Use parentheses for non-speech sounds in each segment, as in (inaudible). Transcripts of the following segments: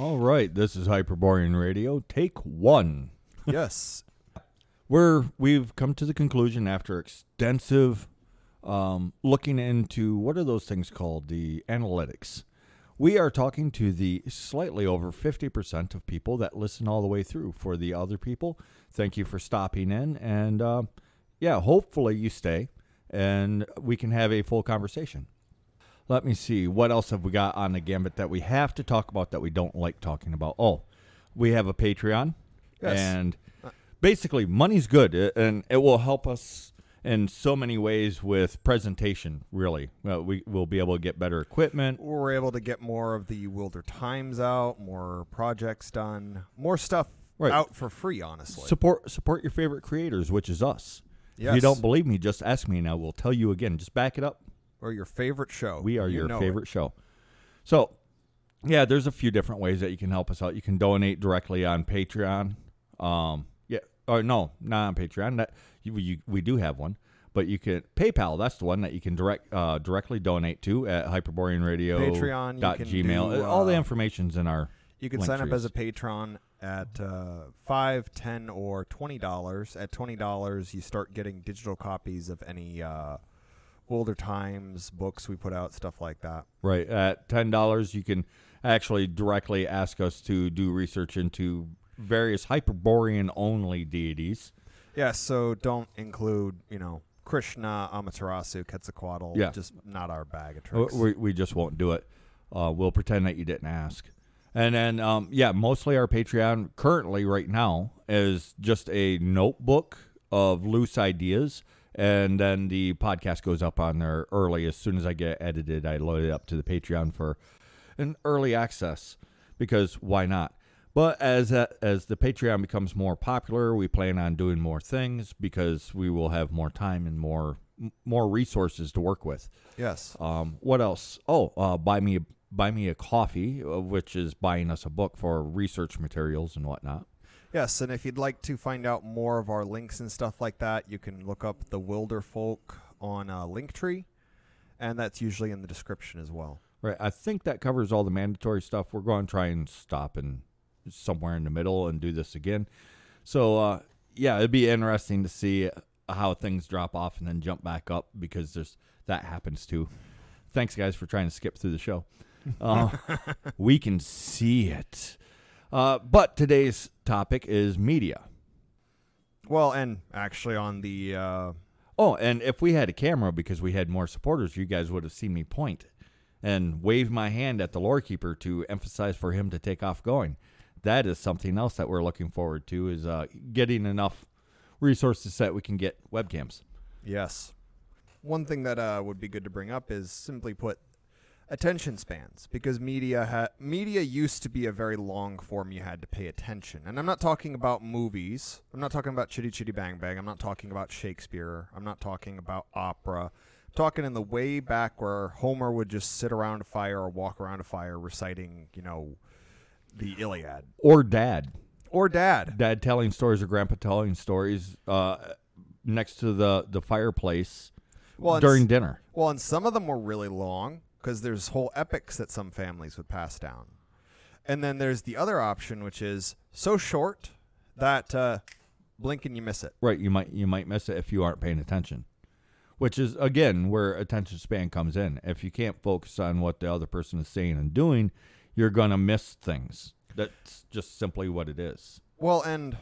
All right, this is Hyperborean Radio. Take one. yes. (laughs) We're we've come to the conclusion after extensive um, looking into what are those things called the analytics. We are talking to the slightly over fifty percent of people that listen all the way through. For the other people, thank you for stopping in, and uh, yeah, hopefully you stay, and we can have a full conversation. Let me see. What else have we got on the gambit that we have to talk about that we don't like talking about? Oh, we have a Patreon. Yes. And basically, money's good uh, and it will help us in so many ways with presentation, really. Uh, we will be able to get better equipment. We're able to get more of the Wilder Times out, more projects done, more stuff Right. out for free, honestly. Support support your favorite creators, which is us. If you don't believe me, just ask me and I will tell you again. Just back it up. Or your favorite show. We are You your know it. favorite show. So, yeah, there's a few different ways that you can help us out. You can donate directly on Patreon. Um, yeah, or no, not on Patreon. That you, you, we do have one, but you can PayPal. That's the one that you can direct uh, directly donate to at Hyperborean Radio. Patreon, dot Gmail. do, All the uh, information's in our. You can sign up as a patron at uh, five, ten, or twenty dollars. At twenty dollars, you start getting digital copies of any uh, Wilder Times books we put out, stuff like that. Right. At ten dollars, you can actually directly ask us to do research into various Hyperborean only deities. Yeah, so don't include, you know, Krishna, Amaterasu, Quetzalcoatl. Yeah. just not our bag of tricks. We, we just won't do it. Uh, we'll pretend that you didn't ask. And then, um, yeah, mostly our Patreon currently right now is just a notebook of loose ideas. And then the podcast goes up on there early. As soon as I get edited, I load it up to the Patreon for an early access because why not? But as uh, as the Patreon becomes more popular, we plan on doing more things because we will have more time and more more resources to work with. yes. Um, what else? Oh, uh, buy me buy me a coffee, uh, which is buying us a book for research materials and whatnot. Yes, and if you'd like to find out more of our links and stuff like that, you can look up the Wilder Folk on uh, Linktree, and that's usually in the description as well. Right. I think that covers all the mandatory stuff. We're going to try and stop and somewhere in the middle and do this again. So uh, yeah, it'd be interesting to see how things drop off and then jump back up because there's that happens too. Thanks guys for trying to skip through the show. Uh, (laughs) we can see it. Uh, but today's topic is media. Well, and actually on the uh, Oh, and if we had a camera because we had more supporters, you guys would have seen me point and wave my hand at the lore keeper to emphasize for him to take off going. That is something else that we're looking forward to is uh, getting enough resources that we can get webcams. yes, one thing that uh, would be good to bring up is simply put attention spans because media ha- media used to be a very long form you had to pay attention. And i'm not talking about movies. I'm not talking about chitty chitty bang bang. I'm not talking about shakespeare. I'm not talking about opera. I'm talking in the way back where homer would just sit around a fire or walk around a fire reciting you know the iliad. Or dad. or dad. Dad telling stories or grandpa telling stories uh, next to the, the fireplace Well, during dinner. Well, and some of them were really long because there's whole epics that some families would pass down. And then there's the other option, which is so short that uh, blink and you miss it. Right, you might you might miss it if you aren't paying attention. Which is again where attention span comes in. If you can't focus on what the other person is saying and doing, you're gonna miss things. That's just simply what it is. Well, and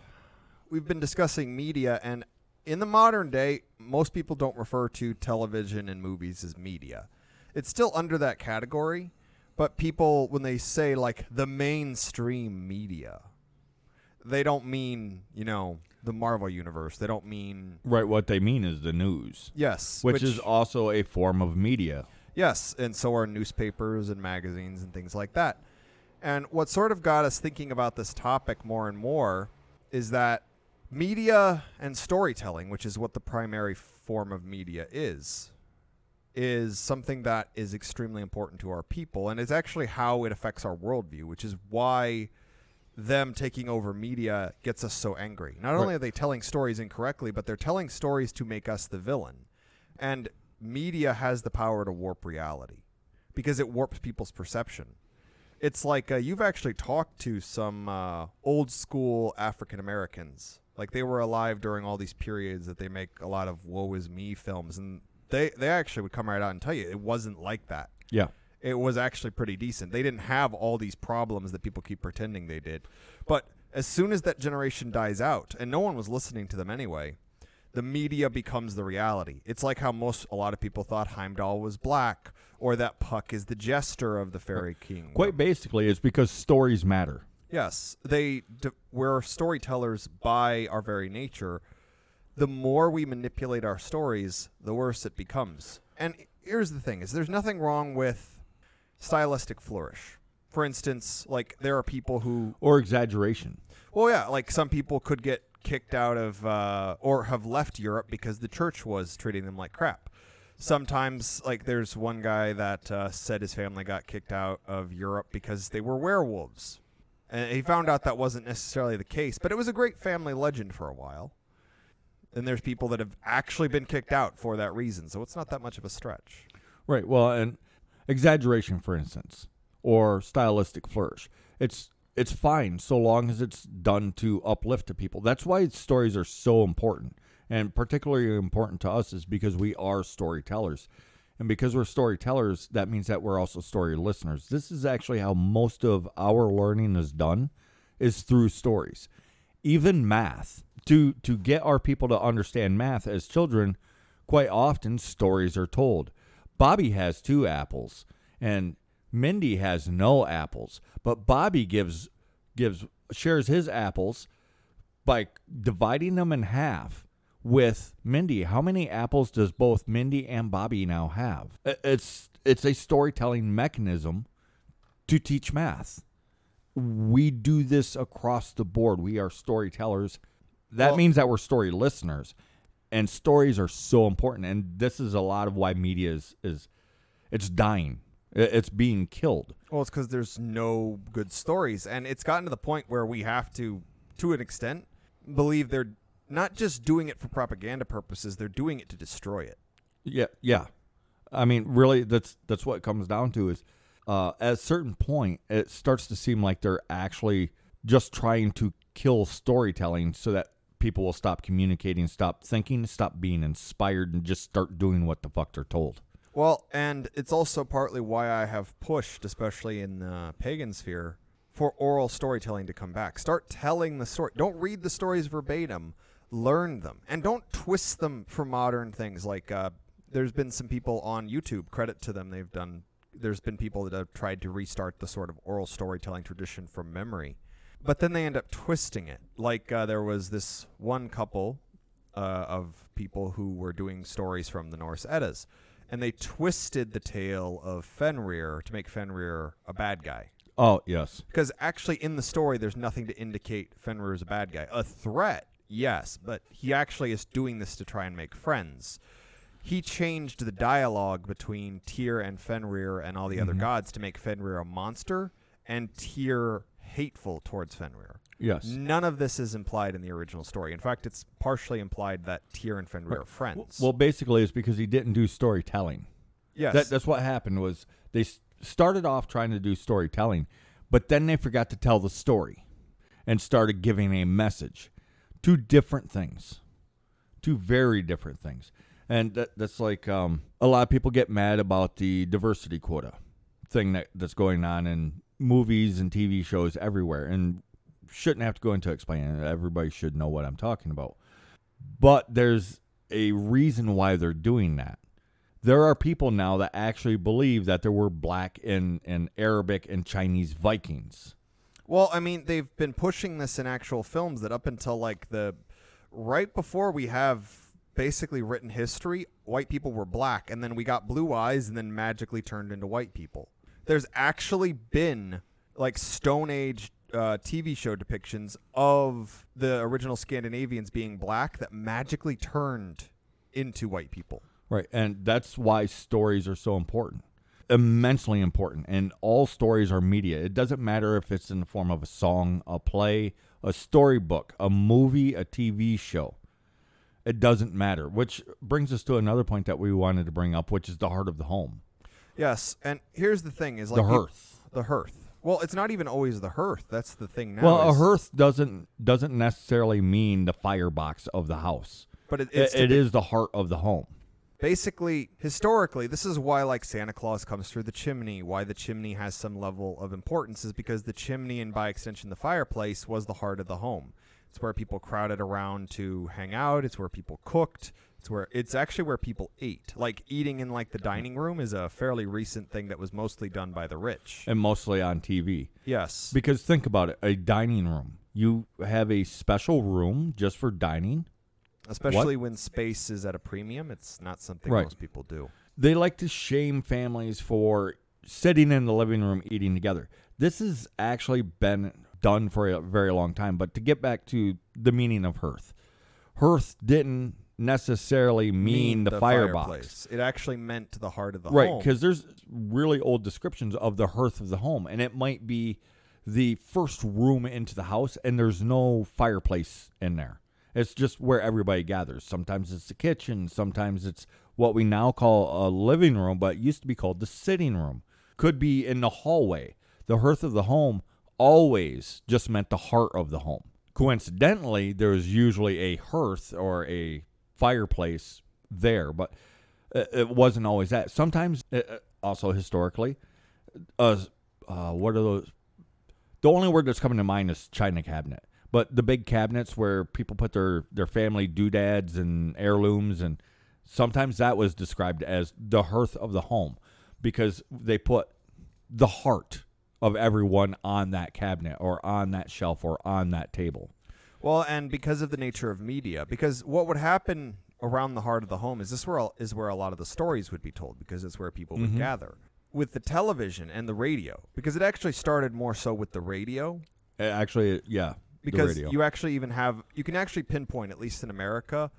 we've been discussing media, and in the modern day, most people don't refer to television and movies as media. It's still under that category, but people, when they say like the mainstream media, they don't mean, you know, the Marvel universe. They don't mean Right, what they mean is the news. Yes, Which, is also a form of media. yes, and so are newspapers and magazines and things like that. And what sort of got us thinking about this topic more and more is that media and storytelling, which is what the primary form of media is, is something that is extremely important to our people, and it's actually how it affects our worldview, which is why them taking over media gets us so angry. Not only are they telling stories incorrectly, but they're telling stories to make us the villain. And media has the power to warp reality because it warps people's perception. It's like uh, you've actually talked to some uh, old school African Americans. Like they were alive during all these periods that they make a lot of "woe is me" films, and they they actually would come right out and tell you it wasn't like that. Yeah. It was actually pretty decent. They didn't have all these problems that people keep pretending they did. But as soon as that generation dies out, and no one was listening to them anyway, the media becomes the reality. It's like how most a lot of people thought Heimdall was black, or that Puck is the jester of the Fairy King. Quite basically, it's because stories matter. Yes, they d- we're storytellers by our very nature. The more we manipulate our stories, the worse it becomes. And here's the thing: is there's nothing wrong with stylistic flourish. For instance, like there are people who, Or exaggeration. well, yeah, like some people could get kicked out of uh, or have left Europe because the church was treating them like crap. Sometimes, like there's one guy that uh, said his family got kicked out of Europe because they were werewolves, and he found out that wasn't necessarily the case. But it was a great family legend for a while. And there's people that have actually been kicked out for that reason, so it's not that much of a stretch. Right. Well, and exaggeration, for instance, or stylistic flourish. It's it's fine so long as it's done to uplift to people. That's why stories are so important, and particularly important to us is because we are storytellers, and because we're storytellers, that means that we're also story listeners. This is actually how most of our learning is done, is through stories. Even math to to get our people to understand math as children, quite often stories are told. Bobby has two apples and Mindy has no apples, but Bobby gives gives shares his apples by dividing them in half with Mindy. How many apples does both Mindy and Bobby now have? It's it's a storytelling mechanism to teach math. We do this across the board. We are storytellers. That Well- means that we're story listeners. And stories are so important. And this is a lot of why media is, is it's dying. It's being killed. Well, it's because there's no good stories, and it's gotten to the point where we have to, to an extent, believe they're not just doing it for propaganda purposes; they're doing it to destroy it. Yeah, yeah. I mean, really, that's that's what it comes down to. Is uh, at a certain point, it starts to seem like they're actually just trying to kill storytelling so that people will stop communicating, stop thinking, stop being inspired, and just start doing what the fuck they're told. Well, and it's also partly why I have pushed, especially in the pagan sphere, for oral storytelling to come back. Start telling the story. Don't read the stories verbatim. Learn them, and don't twist them for modern things. Like uh, there's been some people on YouTube. Credit to them. They've done. There's been people that have tried to restart the sort of oral storytelling tradition from memory, but then they end up twisting it. Like uh, there was this one couple uh, of people who were doing stories from the Norse Eddas, and they twisted the tale of Fenrir to make Fenrir a bad guy. Oh yes, Because actually, in the story, there's nothing to indicate Fenrir is a bad guy. A threat, yes, but he actually is doing this to try and make friends. He changed the dialogue between Tyr and Fenrir and all the other mm-hmm. gods to make Fenrir a monster and Tyr hateful towards Fenrir. yes. None of this is implied in the original story. In fact, it's partially implied that Tyr and Fenrir are friends. Well, basically, it's because he didn't do storytelling. yes. That, that's what happened. Was they started off trying to do storytelling, but then they forgot to tell the story, and started giving a message. Two different things, two very different things, and that, that's like um, a lot of people get mad about the diversity quota thing that, that's going on in movies and TV shows everywhere, and shouldn't have to go into explaining it. Everybody should know what I'm talking about. But there's a reason why they're doing that. There are people now that actually believe that there were black and, and Arabic and Chinese Vikings. Well, I mean, they've been pushing this in actual films that up until like the right before we have basically written history, white people were black, and then we got blue eyes, and then magically turned into white people. There's actually been like Stone Age uh, TV show depictions of the original Scandinavians being black that magically turned into white people. Right. And that's why stories are so important. Immensely important. And all stories are media. It doesn't matter if it's in the form of a song, a play, a storybook, a movie, a TV show. It doesn't matter. Which brings us to another point that we wanted to bring up, which is the heart of the home. Yes, and here's the thing: is The like you- hearth. the hearth. Well, it's not even always the hearth. That's the thing now. well, a hearth doesn't doesn't necessarily mean the firebox of the house. but it, It, it's it the- is the heart of the home. basically historically this is why like santa claus comes through the chimney why the chimney has some level of importance is because the chimney and by extension the fireplace was the heart of the home it's where people crowded around to hang out it's where people cooked it's where it's actually where people ate like eating in like the dining room is a fairly recent thing that was mostly done by the rich and mostly on TV. yes Because think about it, a dining room. You have a special room just for dining. especially when space is at a premium it's not something Right. most people do They like to shame families for sitting in the living room eating together. This has actually been done for a very long time, but to get back to the meaning of hearth. Hearth didn't necessarily mean, the, firebox. fireplace. it actually meant the heart of the Right, home Right, because there's really old descriptions of the hearth of the home, and it might be the first room into the house, and there's no fireplace in there. It's just where everybody gathers. Sometimes it's the kitchen, sometimes it's what we now call a living room, but used to be called the sitting room. Could be in the hallway. The hearth of the home always just meant the heart of the home. Coincidentally, there was usually a hearth or a fireplace there, but it, it wasn't always that. Sometimes, uh, uh, also historically, uh, uh, what are those? The only word that's coming to mind is china cabinet. But the big cabinets where people put their their family doodads and heirlooms, and sometimes that was described as the hearth of the home because they put the heart of everyone on that cabinet or on that shelf or on that table. Well, and because of the nature of media, because what would happen around the heart of the home is this where is where a lot of the stories would be told because it's where people would gather. With the television and the radio because it actually started more so with the radio. Uh, Actually, yeah, because you actually even have you can actually pinpoint at least in America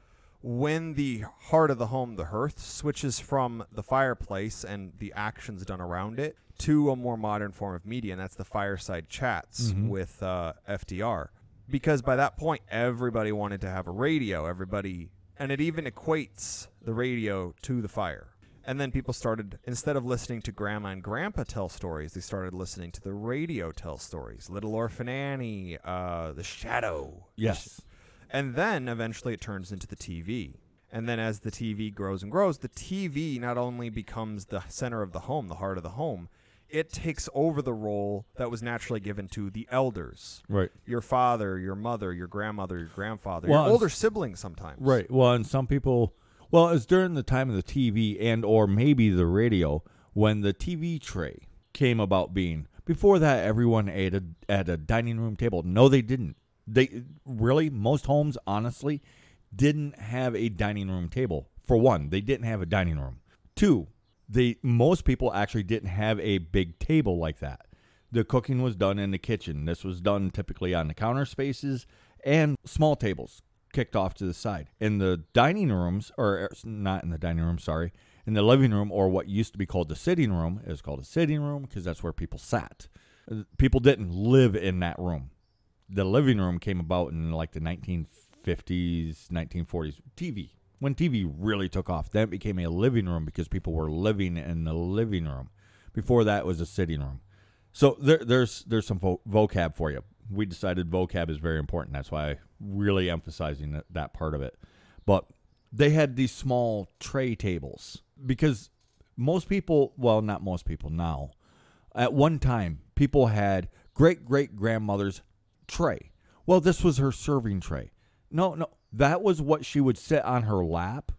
when the heart of the home the hearth switches from the fireplace and the actions done around it to a more modern form of media and that's the fireside chats Mm-hmm. with uh, FDR because by that point everybody wanted to have a radio everybody and it even equates the radio to the fire and then people started instead of listening to grandma and grandpa tell stories they started listening to the radio tell stories little orphan annie uh, the shadow yes. And then eventually it turns into the TV. And then as the TV grows and grows, the TV not only becomes the center of the home, the heart of the home, it takes over the role that was naturally given to the elders. Right. Your father, your mother, your grandmother, your grandfather, Well, your older siblings sometimes. Right. Well, and some people, well, it's during the time of the TV and or maybe the radio when the TV tray came about being. Before that, everyone ate a, at a dining room table. No, they didn't. They really most homes, honestly, didn't have a dining room table. For one, they didn't have a dining room. Two, they most people actually didn't have a big table like that. The cooking was done in the kitchen. This was done typically on the counter spaces and small tables kicked off to the side. In the dining rooms, or er, not in the dining room, sorry, in the living room, or what used to be called the sitting room, is called a sitting room because that's where people sat. Uh, People didn't live in that room. The living room came about in like the 1950s, 1940s. TV. When TV really took off, then it became a living room because people were living in the living room. Before that, was a sitting room. So there, there's there's some vo- vocab for you. We decided vocab is very important. That's why I really emphasizing that, that part of it. But they had these small tray tables because most people, well, not most people now, at one time, people had great great grandmother's tray. Well, this was her serving tray. No, no, that was what she would sit on her lap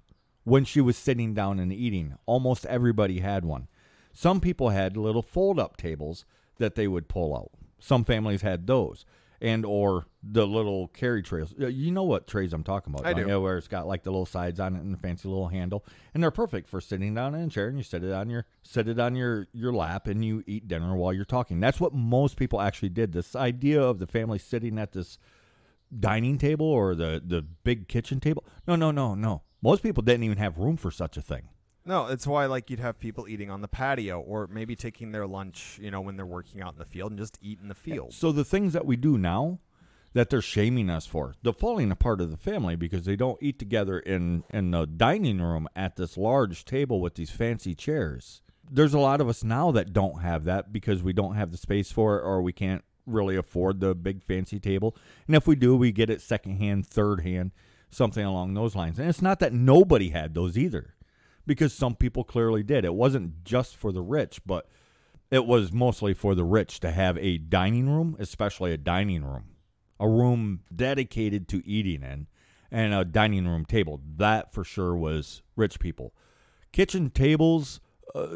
when she was sitting down and eating. Almost everybody had one. Some people had little fold-up tables that they would pull out. Some families had those, and or the little carry trays. Uh, You know what trays I'm talking about? I do. you? Where it's got like the little sides on it and the fancy little handle, and they're perfect for sitting down in a chair and you sit it on your sit it on your your lap and you eat dinner while you're talking. That's what most people actually did. This idea of the family sitting at this dining table or the the big kitchen table. No, no, no, no. Most people didn't even have room for such a thing. No, it's why like you'd have people eating on the patio or maybe taking their lunch, you know, when they're working out in the field and just eat in the field. So the things that we do now that they're shaming us for, the falling apart of the family because they don't eat together in in the dining room at this large table with these fancy chairs. there's a lot of us now that don't have that because we don't have the space for it or we can't really afford the big fancy table. And if we do, we get it secondhand, third hand, something along those lines. And it's not that nobody had those either because some people clearly did. It wasn't just for the rich, but it was mostly for the rich to have a dining room, especially a dining room, a room dedicated to eating in, and a dining room table. That for sure was rich people. Kitchen tables, uh,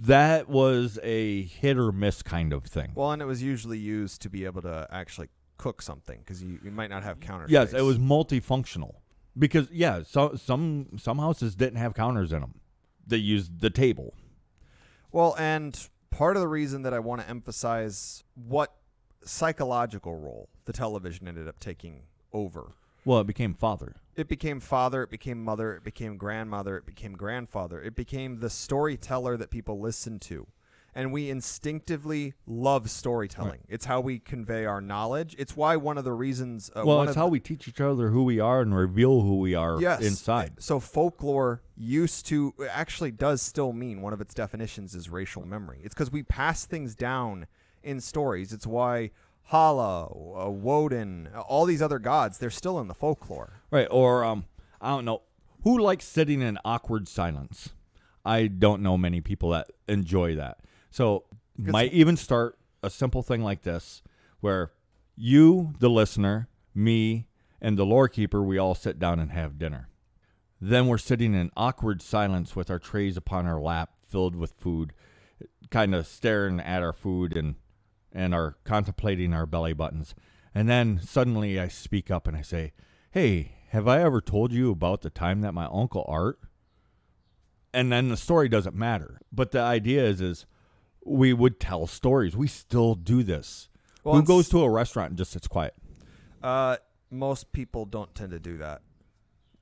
that was a hit or miss kind of thing. Well, and it was usually used to be able to actually cook something because you, you might not have counter. yes, space. it was multifunctional because yeah, so, some some houses didn't have counters in them. They used the table. Well, and part of the reason that I want to emphasize what psychological role the television ended up taking over. Well, it became father. It became father, it became mother, it became grandmother, it became grandfather. It became the storyteller that people listen to. And we instinctively love storytelling. It's how we convey our knowledge. It's why one of the reasons. Uh, well, one it's of how we teach each other who we are and reveal who we are yes. inside. So folklore used to actually does still mean one of its definitions is racial memory. It's because we pass things down in stories. It's why Hala, uh, Woden, all these other gods, they're still in the folklore. Right. Or um, I don't know who likes sitting in awkward silence. I don't know many people that enjoy that. So might even start a simple thing like this, where you, the listener, me, and the lore keeper, we all sit down and have dinner. Then we're sitting in awkward silence with our trays upon our lap, filled with food, kind of staring at our food and and are contemplating our belly buttons. And then suddenly I speak up and I say, Hey, have I ever told you about the time that my uncle Art? And then the story doesn't matter. But the idea is is we would tell stories. We still do this. Well, Who it's- goes to a restaurant and just sits quiet? Uh, most people don't tend to do that.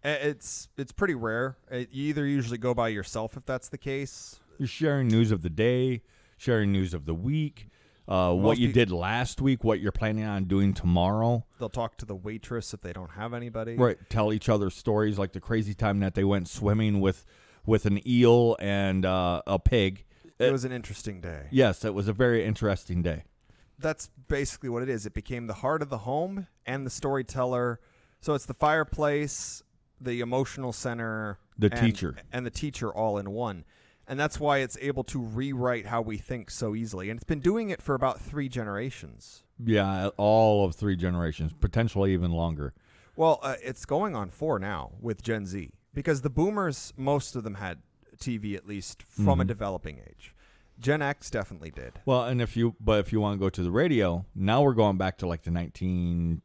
I- It's it's pretty rare. Uh, You either usually go by yourself if that's the case. You're sharing news of the day, sharing news of the week, uh, what Most you peo- did last week, what you're planning on doing tomorrow. They'll talk to the waitress if they don't have anybody. Right. Tell each other stories like the crazy time that they went swimming with with an eel and uh, a pig. It was an interesting day. Yes, it was a very interesting day. That's basically what it is. It became the heart of the home and the storyteller. So it's the fireplace, the emotional center, The and- teacher. and the teacher all in one. And that's why it's able to rewrite how we think so easily. And it's been doing it for about three generations. Yeah, all of three generations, potentially even longer. Well, uh, it's going on four now with Gen Z because the boomers, most of them had TV at least from a mm-hmm. developing age. Gen X definitely did. Well, and if you but if you want to go to the radio, now we're going back to like the 1910s,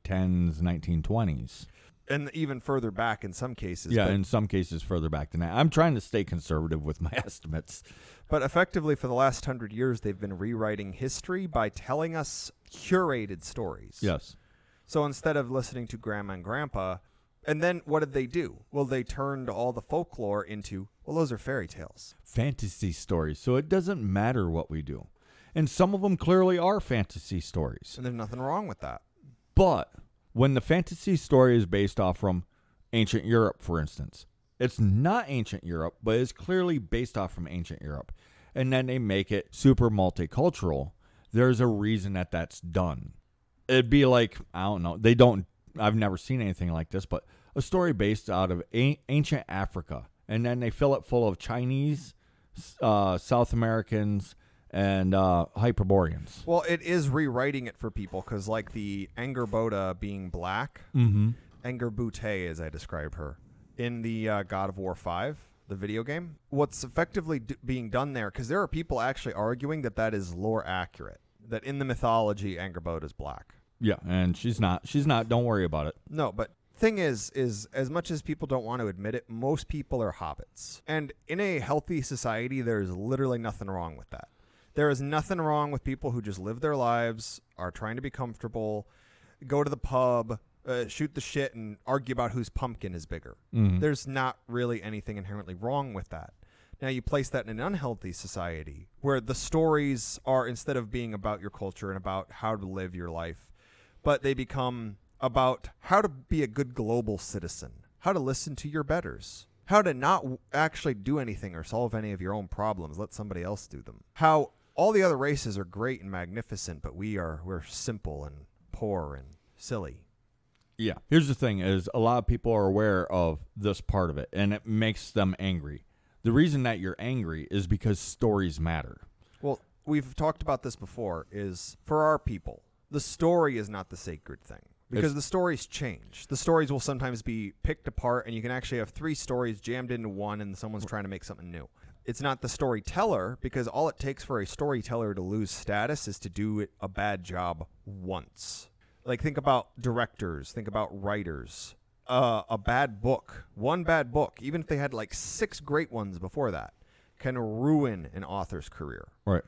1920s. And even further back in some cases. Yeah, in some cases further back than that. I'm trying to stay conservative with my (laughs) estimates. but effectively, for the last hundred years, they've been rewriting history by telling us curated stories. Yes. So instead of listening to grandma and grandpa, and then what did they do? Well, they turned all the folklore into, well, those are fairy tales. Fantasy stories. So it doesn't matter what we do. And some of them clearly are fantasy stories. And there's nothing wrong with that. But when the fantasy story is based off from ancient Europe, for instance, it's not ancient Europe, but it's clearly based off from ancient Europe. And then they make it super multicultural. There's a reason that that's done. It'd be like, I don't know, they don't, I've never seen anything like this, but a story based out of a- ancient Africa. And then they fill it full of Chinese, uh, South Americans, and uh, Hyperboreans. Well, it is rewriting it for people because, like the Angerboda being black, Mm-hmm. Anger Butte, as I described her, in the uh, God of War 5, the video game. What's effectively d- being done there, because there are people actually arguing that that is lore accurate, that in the mythology, Angerboda is black. Yeah, and she's not. She's not. Don't worry about it. No, but thing is, is as much as people don't want to admit it, most people are hobbits. And in a healthy society, there's literally nothing wrong with that. There is nothing wrong with people who just live their lives, are trying to be comfortable, go to the pub, uh, shoot the shit, and argue about whose pumpkin is bigger. There's not really anything inherently wrong with that. Now, you place that in an unhealthy society where the stories are, instead of being about your culture and about how to live your life, but they become about how to be a good global citizen, how to listen to your betters, how to not w- actually do anything or solve any of your own problems. Let somebody else do them. How all the other races are great and magnificent, but we are we're simple and poor and silly. Yeah. Here's the thing is a lot of people are aware of this part of it and it makes them angry. The reason that you're angry is because stories matter. Well, we've talked about this before is for our people, the story is not the sacred thing. Because It's- the stories change. The stories will sometimes be picked apart and you can actually have three stories jammed into one and someone's trying to make something new. It's not the storyteller because all it takes for a storyteller to lose status is to do it a bad job once. Like think about directors, think about writers. Uh, a bad book, one bad book, even if they had like six great ones before that, can ruin an author's career. Right.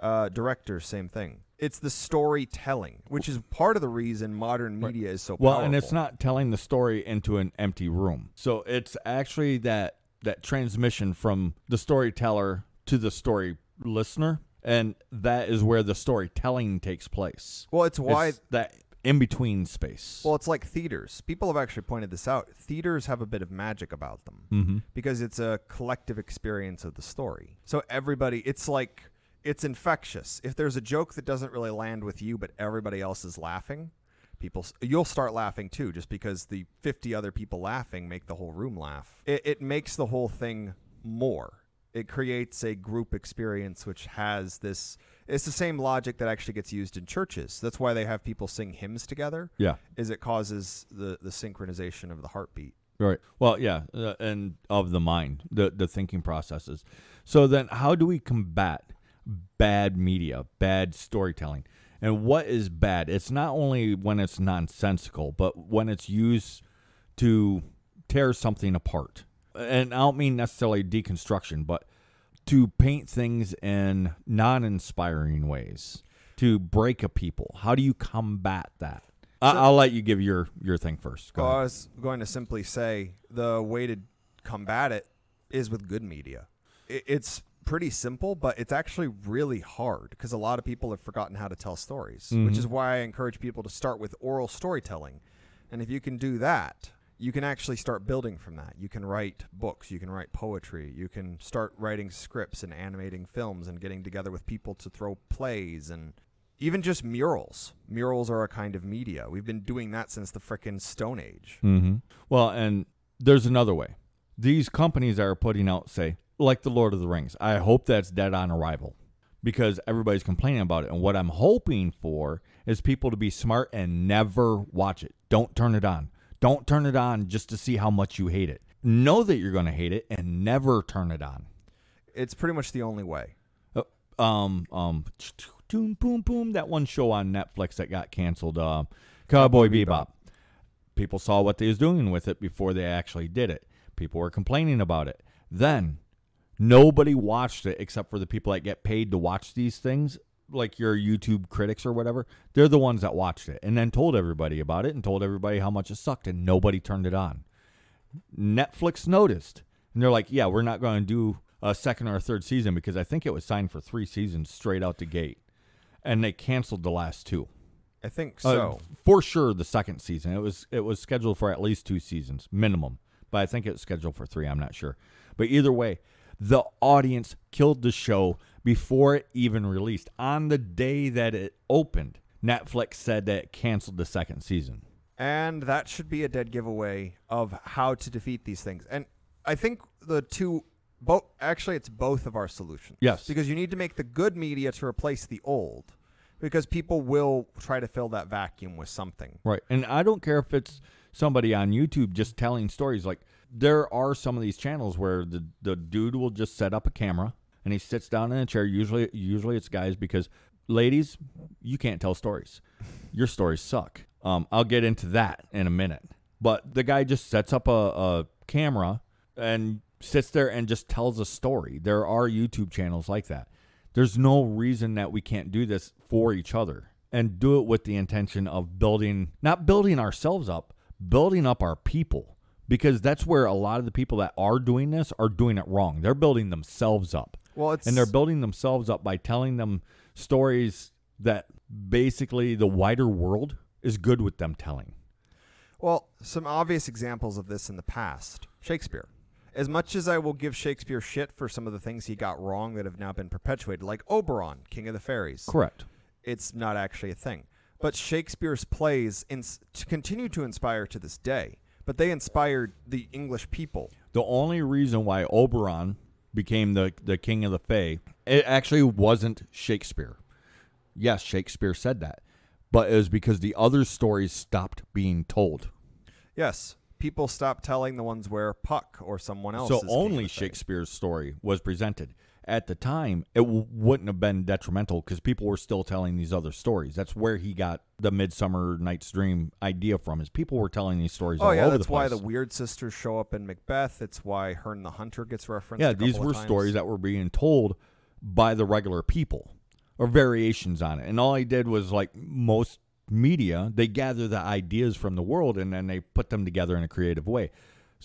Uh, directors, same thing. It's the storytelling, which is part of the reason modern media is so Well, powerful. and it's not telling the story into an empty room. So it's actually that that transmission from the storyteller to the story listener, and that is where the storytelling takes place. Well, it's why. It's that in between space. well, it's like theaters. People have actually pointed this out. Theaters have a bit of magic about them mm-hmm. because it's a collective experience of the story. So everybody, it's like it's infectious. If there's a joke that doesn't really land with you, but everybody else is laughing, people you'll start laughing too, just because the 50 other people laughing make the whole room laugh. It, it makes the whole thing more. It creates a group experience which has this. It's the same logic that actually gets used in churches. That's why they have people sing hymns together. Yeah. Is it causes the the synchronization of the heartbeat. Right. Well, yeah, uh, and of the mind, the the thinking processes. So then, how do we combat bad media, bad storytelling? And what is bad? It's not only when it's nonsensical, but when it's used to tear something apart. And I don't mean necessarily deconstruction, but to paint things in non-inspiring ways, to break a people. How do you combat that? So- I'll let you give your your thing first. Go Well. I was going to simply say the way to combat it is with good media. It's pretty simple, but it's actually really hard because a lot of people have forgotten how to tell stories, which is why I encourage people to start with oral storytelling. And if you can do that, you can actually start building from that. You can write books, you can write poetry, you can start writing scripts and animating films and getting together with people to throw plays and even just murals. Murals are a kind of media. We've been doing that since the frickin' Stone Age. Mm-hmm. Well, and there's another way. These companies that are putting out, say, like the Lord of the Rings. I hope that's dead on arrival because everybody's complaining about it. And what I'm hoping for is people to be smart and never watch it. Don't turn it on. Don't turn it on just to see how much you hate it. Know that you're going to hate it and never turn it on. It's pretty much the only way. Uh, um, um, boom, boom, boom. That one show on Netflix that got canceled, uh, Cowboy Bebop. People saw what they was doing with it before they actually did it. People were complaining about it. Then nobody watched it except for the people that get paid to watch these things, like your YouTube critics or whatever. They're the ones that watched it and then told everybody about it and told everybody how much it sucked, and nobody turned it on. Netflix noticed, and they're like, "Yeah, we're not going to do a second or a third season because I think it was signed for three seasons straight out the gate, and they canceled the last two. I think Uh, so. for sure, the second season it was it was scheduled for at least two seasons minimum, but I think it's scheduled for three. I'm not sure, but either way, the audience killed the show before it even released. On the day that it opened, Netflix said that it canceled the second season. and that should be a dead giveaway of how to defeat these things. And I think the two both actually it's both of our solutions. Yes. Because you need to make the good media to replace the old. Because people will try to fill that vacuum with something. Right. And I don't care if it's somebody on YouTube just telling stories. Like there are some of these channels where the, the dude will just set up a camera and he sits down in a chair. Usually usually it's guys because ladies, you can't tell stories. Your stories suck. Um, I'll get into that in a minute. But the guy just sets up a, a camera and sits there and just tells a story. There are YouTube channels like that. There's no reason that we can't do this for each other and do it with the intention of building, not building ourselves up, building up our people. Because that's where a lot of the people that are doing this are doing it wrong. They're building themselves up. Well, it's And they're building themselves up by telling them stories that basically the wider world is good with them telling. Well, some obvious examples of this in the past. Shakespeare. as much as I will give Shakespeare shit for some of the things he got wrong that have now been perpetuated, like Oberon, King of the Fairies, Correct. it's not actually a thing. But Shakespeare's plays ins- to continue to inspire to this day. But they inspired the English people. The only reason why Oberon became the the king of the Fae, it actually wasn't Shakespeare. Yes, Shakespeare said that, but it was because the other stories stopped being told. Yes, people stopped telling the ones where Puck or someone else. so is king of only. Shakespeare's story was presented. At the time, it w- wouldn't have been detrimental because people were still telling these other stories. That's where he got the Midsummer Night's Dream idea from. Is people were telling these stories Oh all yeah, over that's the why the weird sisters show up in Macbeth. It's why Herne the Hunter gets referenced. yeah, these were stories that were being told by the regular people or variations on it. And all he did was like most media, they gather the ideas from the world and then they put them together in a creative way.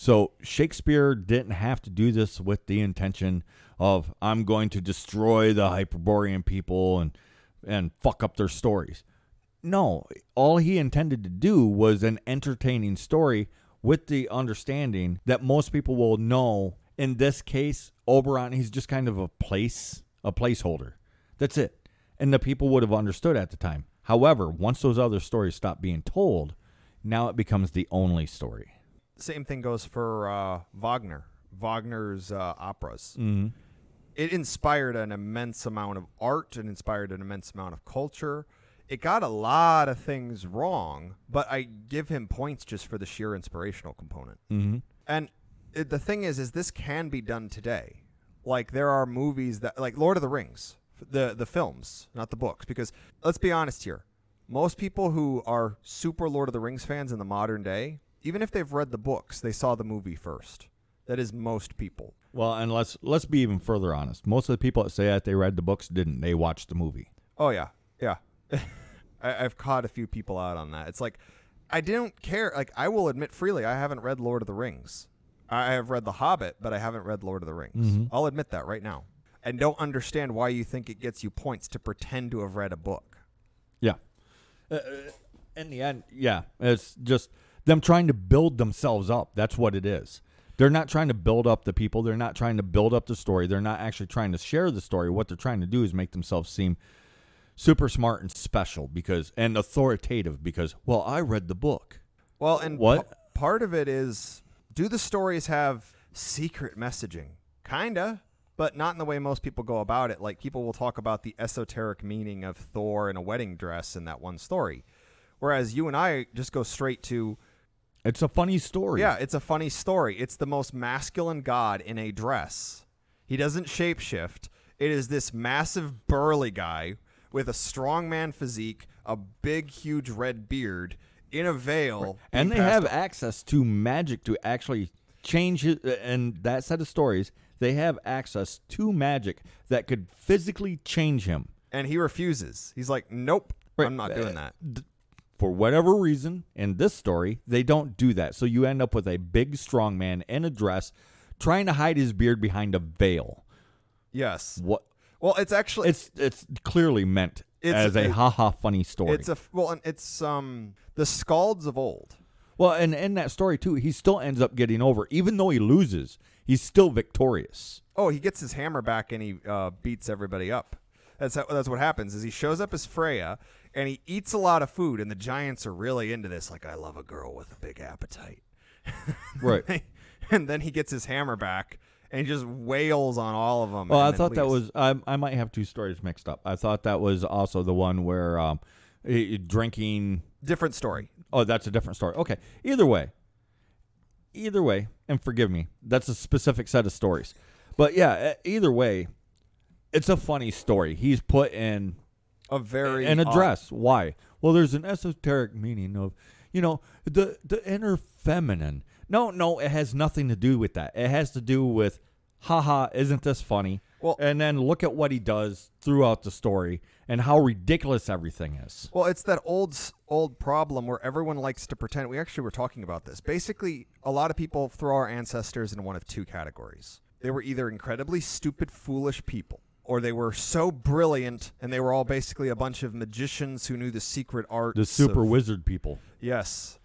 So Shakespeare didn't have to do this with the intention of I'm going to destroy the Hyperborean people and and fuck up their stories. No, all he intended to do was an entertaining story with the understanding that most people will know. In this case, Oberon, he's just kind of a place, a placeholder. That's it. And the people would have understood at the time. However, once those other stories stop being told, now it becomes the only story. Same thing goes for uh, Wagner. Wagner's uh, operas. Mm-hmm. It inspired an immense amount of art. It inspired an immense amount of culture. It got a lot of things wrong, but I give him points just for the sheer inspirational component. Mm-hmm. And it, the thing is, is this can be done today. Like there are movies that, like Lord of the Rings, the the films, not the books. Because let's be honest here, most people who are super Lord of the Rings fans in the modern day, even if they've read the books, they saw the movie first. That is most people. Well, and let's let's be even further honest. Most of the people that say that they read the books didn't. They watched the movie. Oh yeah, yeah. (laughs) I, I've caught a few people out on that. It's like I didn't care. Like I will admit freely, I haven't read Lord of the Rings. I have read The Hobbit, but I haven't read Lord of the Rings. Mhm. I'll admit that right now, and don't understand why you think it gets you points to pretend to have read a book. Yeah. Uh, uh, in the end, yeah, it's just them trying to build themselves up. That's what it is. They're not trying to build up the people. They're not trying to build up the story. They're not actually trying to share the story. What they're trying to do is make themselves seem super smart and special because and authoritative because well, I read the book. Well, and What? p- part of it is do the stories have secret messaging? Kinda, but not in the way most people go about it. Like people will talk about the esoteric meaning of Thor in a wedding dress in that one story. Whereas you and I just go straight to, It's a funny story. yeah, it's a funny story. It's the most masculine god in a dress. He doesn't shapeshift. It is this massive burly guy with a strongman physique, a big, huge red beard, in a veil. and they have access to magic to actually change it uh, and that set of stories they have access to magic that could physically change him and he refuses. He's like, "Nope, Right. I'm not doing uh, that." For whatever reason in this story they don't do that so you end up with a big strong man in a dress trying to hide his beard behind a veil Yes. what Well, it's actually it's it's clearly meant It's- as a it- haha funny story it's a well, and it's um the skalds of old. well and in that story too he still ends up getting over even though he loses he's still victorious Oh, he gets his hammer back and he uh, beats everybody up. That's how, that's what happens. Is he shows up as Freya and he eats a lot of food, and the giants are really into this. Like, I love a girl with a big appetite. (laughs) right and then he gets his hammer back and just wails on all of them. Well, I thought that was I, I might have two stories mixed up. I thought that was also the one where um, he- drinking. different story. Oh, that's a different story. Okay, either way, either way, and forgive me, that's a specific set of stories. But yeah, e- either way, it's a funny story. He's put in A very an odd- address. Why? Well, there's an esoteric meaning of, you know, the the inner feminine. No, no, it has nothing to do with that. It has to do with, haha, isn't this funny? Well- and then look at what he does throughout the story and how ridiculous everything is. Well, it's that old old problem where everyone likes to pretend. We actually were talking about this. Basically, a lot of people throw our ancestors in one of two categories. They were either incredibly stupid, foolish people, or they were so brilliant and they were all basically a bunch of magicians who knew the secret art. The super of- wizard people. Yes.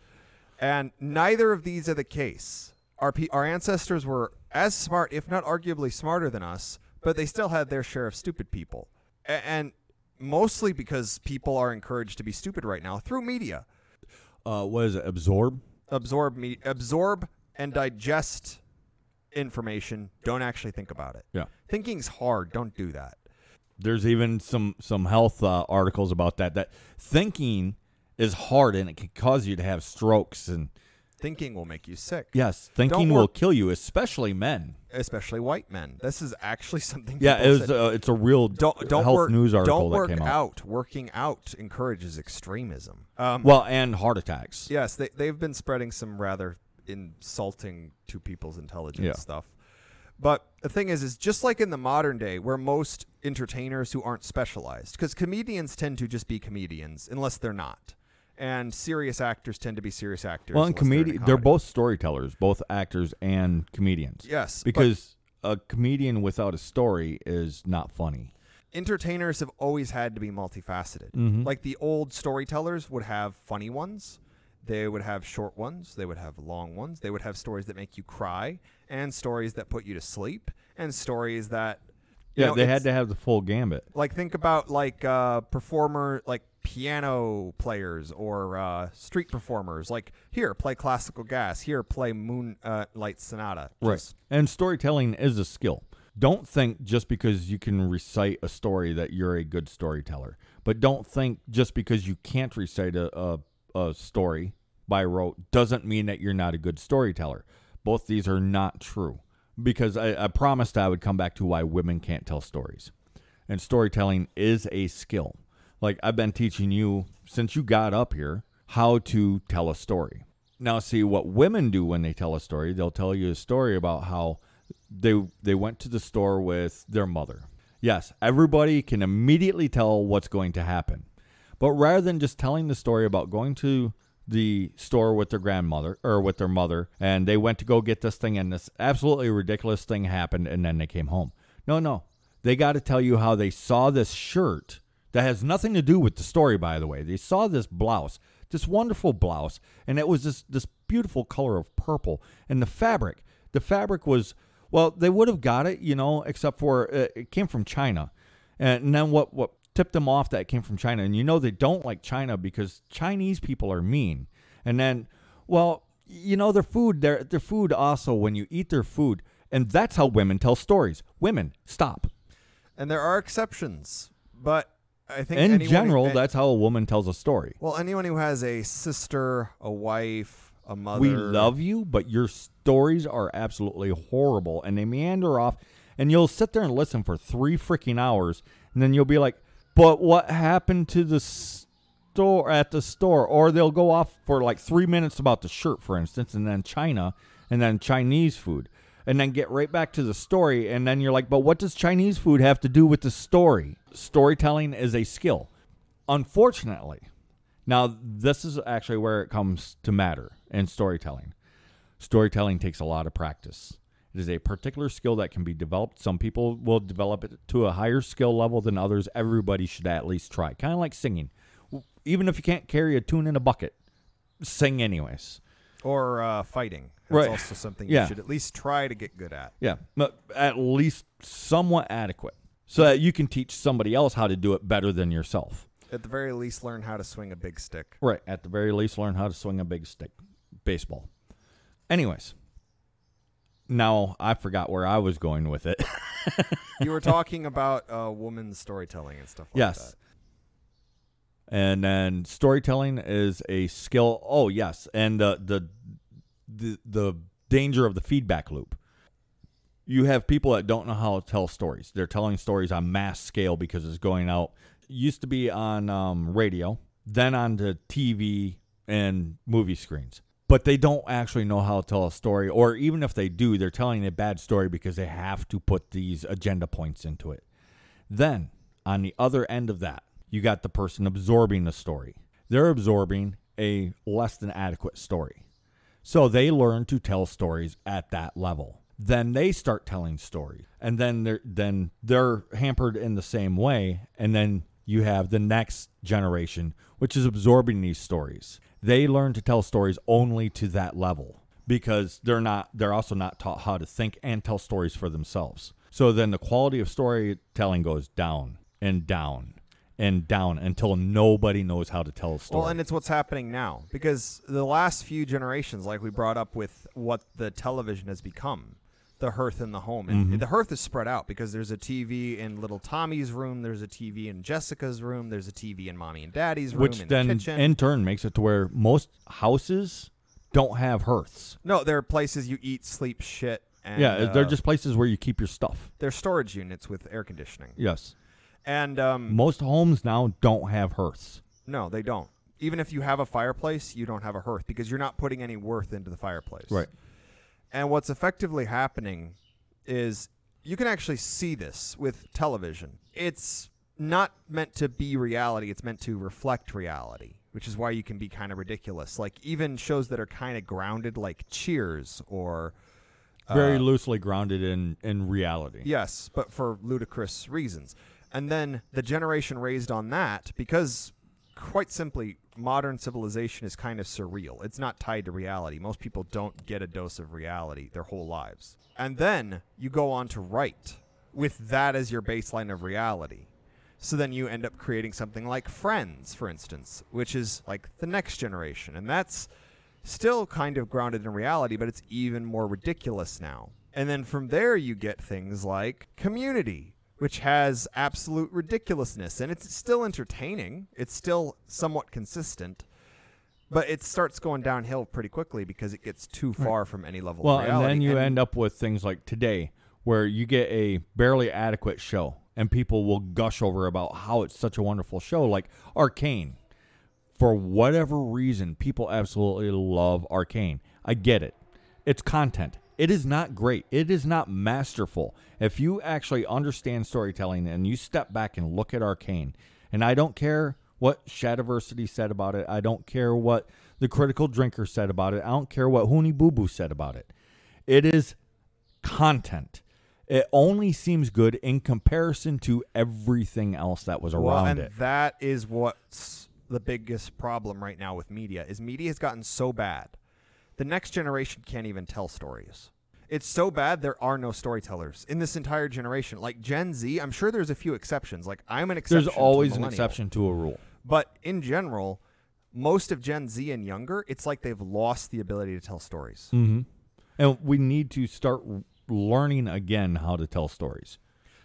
And neither of these are the case. Our pe- our ancestors were as smart, if not arguably smarter than us, but they still had their share of stupid people. A- and mostly because people are encouraged to be stupid right now through media. Uh, what is it? Absorb. Absorb me absorb and digest information, don't actually think about it. Yeah. Thinking's hard, don't do that. There's even some some health uh, articles about that. That thinking is hard and it can cause you to have strokes and Thinking will make you sick. yes, thinking will kill you, especially men. Especially white men. This is actually (laughs) something Yeah, it was. Uh, it's a real don't don't health work, news article don't work that came out. out. Working out encourages extremism. Um, Well, and heart attacks. yes, they they've been spreading some rather insulting to people's intelligence Yeah. stuff. But the thing is, is just like in the modern day, where most entertainers who aren't specialized, because comedians tend to just be comedians unless they're not, and serious actors tend to be serious actors. Well, and unless they're they're both storytellers, both actors and comedians. yes, because a comedian without a story is not funny. entertainers have always had to be multifaceted. Mhm. Like the old storytellers would have funny ones, they would have short ones, they would have long ones, they would have stories that make you cry, and stories that put you to sleep, and stories that you Yeah, know, they had to have the full gambit. like think about like uh performer like piano players or uh street performers like here play classical gas here play moon uh, light sonata Just- And storytelling is a skill. Don't think just because you can recite a story that you're a good storyteller. But don't think just because you can't recite a, a, a story by rote doesn't mean that you're not a good storyteller. Both these are not true. Because I, I promised I would come back to why women can't tell stories. And storytelling is a skill. Like I've been teaching you since you got up here how to tell a story. Now, see what women do when they tell a story. They'll tell you a story about how they they went to the store with their mother. Yes, everybody can immediately tell what's going to happen. But rather than just telling the story about going to the store with their grandmother or with their mother and they went to go get this thing and this absolutely ridiculous thing happened and then they came home. No, no. They got to tell you how they saw this shirt that has nothing to do with the story by the way. They saw this blouse, this wonderful blouse, and it was this this beautiful color of purple and the fabric. The fabric was well, they would have got it, you know, except for uh, it came from China. And then what what tipped them off that came from China? And you know they don't like China because Chinese people are mean. And then, well, you know their food, their their food also when you eat their food, and that's how women tell stories. Women, stop. and there are exceptions but i think In general, that's how a woman tells a story. well anyone who has a sister a wife a mother We love you, but your stories are absolutely horrible and they meander off and you'll sit there and listen for 3 freaking hours and then you'll be like, "But what happened to the store at the store?" Or they'll go off for like 3 minutes about the shirt for instance and then China and then Chinese food and then get right back to the story and then you're like, "But what does Chinese food have to do with the story?" Storytelling is a skill. Unfortunately, now, this is actually where it comes to matter in storytelling. Storytelling takes a lot of practice. It is a particular skill that can be developed. Some people will develop it to a higher skill level than others. Everybody should at least try. Kind of like singing. Even if you can't carry a tune in a bucket, sing anyways. or uh, fighting that's Right. also something Yeah. you should at least try to get good at Yeah, but at least somewhat adequate so that you can teach somebody else how to do it better than yourself. at the very least learn how to swing a big stick Right. At the very least, learn how to swing a big stick. Baseball. Anyways. Now, I forgot where I was going with it. (laughs) you were talking about uh, woman's storytelling and stuff like that. yes. that And then storytelling is a skill. Oh, yes. And the, the, the, the danger of the feedback loop. You have people that don't know how to tell stories. They're telling stories on mass scale because it's going out. Used to be on um, radio, then on to TV and movie screens. But they don't actually know how to tell a story, or even if they do, they're telling a bad story because they have to put these agenda points into it. Then, on the other end of that, you got the person absorbing the story. They're absorbing a less than adequate story. So they learn to tell stories at that level. Then they start telling stories. And then they're then they're hampered in the same way. And then you have the next generation, which is absorbing these stories. They learn to tell stories only to that level. because they're not they're also not taught how to think and tell stories for themselves. So then the quality of storytelling goes down and down and down until nobody knows how to tell a story. Well, and it's what's happening now because the last few generations, like we brought up with what the television has become, the hearth in the home, and Mm-hmm. the hearth is spread out because there's a TV in little Tommy's room, there's a TV in Jessica's room, there's a TV in mommy and daddy's room, which in then the kitchen. in turn makes it to where most houses don't have hearths. no, there are places you eat, sleep, shit. And, yeah, they're uh, just places where you keep your stuff. they're storage units with air conditioning, Yes. and um, Most homes now don't have hearths. no, they don't. Even if you have a fireplace, you don't have a hearth because you're not putting any worth into the fireplace. And what's effectively happening is you can actually see this with television. It's not meant to be reality, it's meant to reflect reality, which is why you can be kind of ridiculous. Like even shows that are kind of grounded like Cheers or Very uh, loosely grounded in in reality. Yes, but for ludicrous reasons. And then the generation raised on that, because quite simply, modern civilization is kind of surreal. It's not tied to reality. Most people don't get a dose of reality their whole lives. And then you go on to write with that as your baseline of reality. So then you end up creating something like Friends, for instance, which is like the next generation. And that's still kind of grounded in reality, but it's even more ridiculous now. And then from there, you get things like Community, which has absolute ridiculousness. And it's still entertaining, it's still somewhat consistent. But it starts going downhill pretty quickly because it gets too far from any level Well, of and then you end up with things like today, where you get a barely adequate show, and people will gush over about how it's such a wonderful show, like Arcane. For whatever reason, people absolutely love Arcane. I get it. It's content. It is not great. It is not masterful. If you actually understand storytelling and you step back and look at Arcane, and I don't care what Shadiversity said about it, I don't care what the Critical Drinker said about it, I don't care what Hooney Boo Boo said about it. It is content. It only seems good in comparison to everything else that was around well, and it. that is what's the biggest problem right now with media is media has gotten so bad. The next generation can't even tell stories. It's so bad there are no storytellers in this entire generation. Like Gen Z, I'm sure there's a few exceptions. Like I'm an exception. There's always an exception to a rule. But in general, most of Gen Z and younger, it's like they've lost the ability to tell stories. Mm-hmm. And we need to start learning again how to tell stories.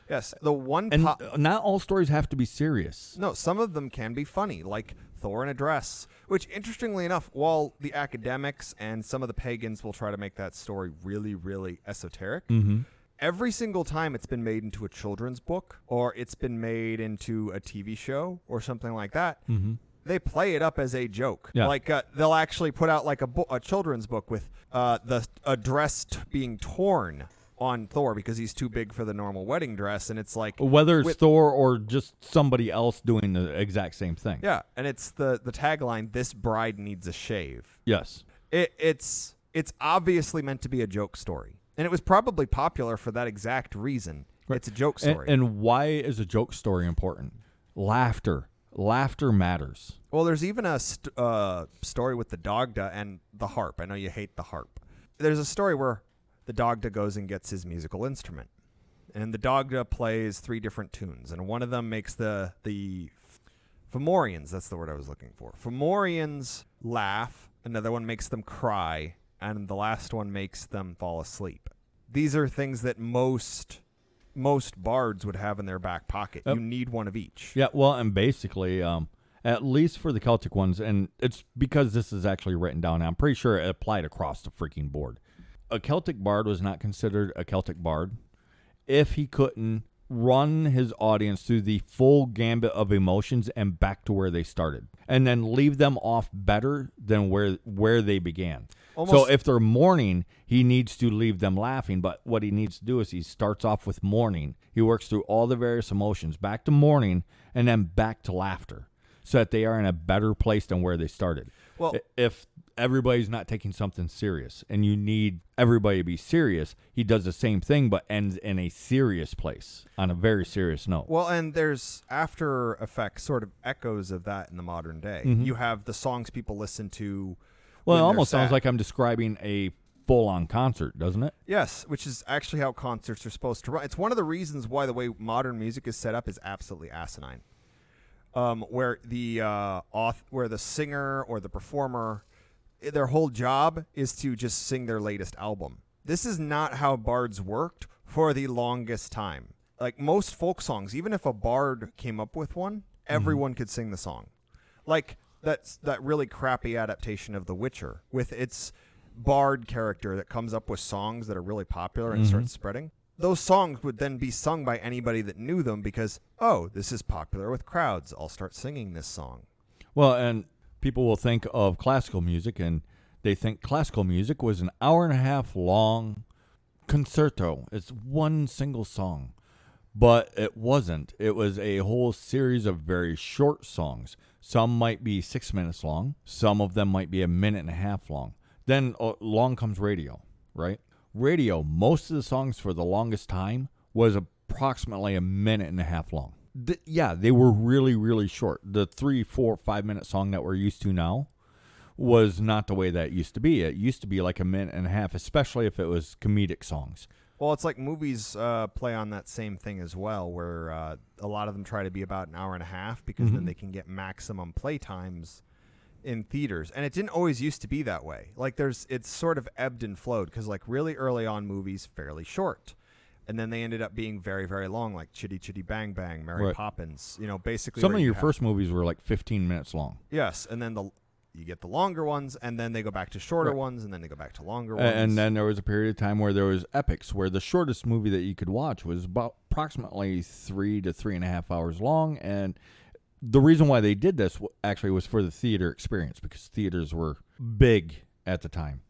Yes, the one And po- not all stories have to be serious. No, some of them can be funny, like Thor in a Dress, which, interestingly enough, while the academics and some of the pagans will try to make that story really, really esoteric, Mm-hmm. every single time it's been made into a children's book or it's been made into a TV show or something like that, Mm-hmm. they play it up as a joke. Yeah. Like uh, they'll actually put out like a, bo- a children's book with uh, the a dress t- being torn on Thor because he's too big for the normal wedding dress, and it's like Whether it's with- Thor or just somebody else doing the exact same thing. yeah, and it's the the tagline: "This bride needs a shave." Yes. It, it's it's obviously meant to be a joke story, and it was probably popular for that exact reason. Right. It's a joke And, story. and why is a joke story important? Laughter. Laughter matters. well, there's even a st- uh, story with the Dagda and the harp. I know you hate the harp. There's a story where the Dagda goes and gets his musical instrument, and the Dagda plays three different tunes, and one of them makes the the Fomorians, that's the word I was looking for. Fomorians laugh, another one makes them cry, and the last one makes them fall asleep. These are things that most most bards would have in their back pocket. Yep. You need one of each. Yeah, well, and basically, um, at least for the Celtic ones, and it's because this is actually written down. I'm pretty sure it applied across the freaking board. A Celtic bard was not considered a Celtic bard if he couldn't run his audience through the full gambit of emotions and back to where they started, and then leave them off better than where where they began. so if they're mourning, he needs to leave them laughing. But what he needs to do is he starts off with mourning. He works through all the various emotions, back to mourning, and then back to laughter, so that they are in a better place than where they started. Well- if everybody's not taking something serious and you need everybody to be serious, he does the same thing but ends in a serious place on a very serious note. Well, and there's after effects, sort of echoes of that in the modern day. Mhm. You have the songs people listen to. Well, it almost sounds like I'm describing a full on concert, doesn't it? Yes, which is actually how concerts are supposed to run. It's one of the reasons why the way modern music is set up is absolutely asinine. Um, where the uh, auth- where the singer or the performer, their whole job is to just sing their latest album. This is not how bards worked for the longest time. Like most folk songs, even if a bard came up with one, mm-hmm. everyone could sing the song. Like that's that really crappy adaptation of The Witcher with its bard character that comes up with songs that are really popular and starts mm-hmm. spreading. Those songs would then be sung by anybody that knew them because, oh, this is popular with crowds. I'll start singing this song. Well, and people will think of classical music and they think classical music was an hour and a half long concerto. It's one single song. But it wasn't. It was a whole series of very short songs. Some might be six minutes long, some of them might be a minute and a half long. Then uh, along comes radio, right? Radio, most of the songs for the longest time was approximately a minute and a half long. Th- yeah, they were really, really short. The three, four, five minute song that we're used to now was not the way that used to be. It used to be like a minute and a half, especially if it was comedic songs. Well, it's like movies uh, play on that same thing as well, where uh, a lot of them try to be about an hour and a half because then they can get maximum play times in theaters. And it didn't always used to be that way. Like there's, it's sort of ebbed and flowed because like really early on movies fairly short, and then they ended up being very very long, like Chitty Chitty Bang Bang, Mary Right. Poppins. You know, basically Some of you your have- first movies were like 15 minutes long. yes, and then the you get the longer ones, and then they go back to shorter Right. ones, and then they go back to longer ones. And then there was a period of time where there was epics, where the shortest movie that you could watch was about approximately three to three and a half hours long. And the reason why they did this actually was for the theater experience because theaters were big at the time.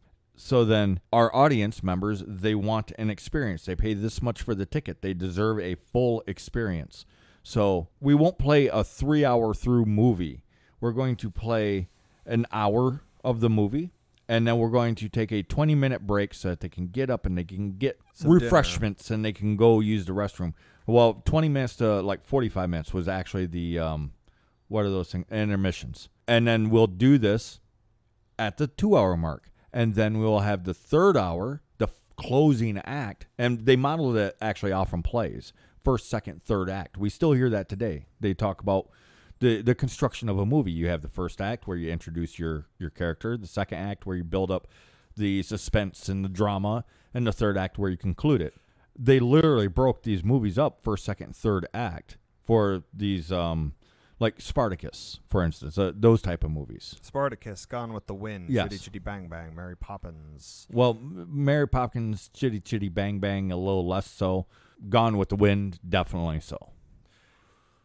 So then our audience members, they want an experience. They pay this much for the ticket. They deserve a full experience. So we won't play a three hour through movie. We're going to play an hour of the movie and then we're going to take a 20 minute break so that they can get up and they can get Some dinner. refreshments and they can go use the restroom. Well, 20 minutes to like 45 minutes was actually the um what are those things intermissions. And then we'll do this at the 2 hour mark. And then we'll have the third hour, the f- closing act, and they modeled it actually off from plays. First, second, third act. We still hear that today. They talk about the the construction of a movie. You have the first act where you introduce your your character, the second act where you build up the suspense and the drama, and the third act where you conclude it. They literally broke these movies up first, second, third act for these um like Spartacus, for instance, uh, those type of movies. Spartacus, Gone with the Wind, Yes. Chitty Chitty Bang Bang, Mary Poppins. Well, Mary Poppins, Chitty Chitty Bang Bang, a little less so. Gone with the Wind, definitely so.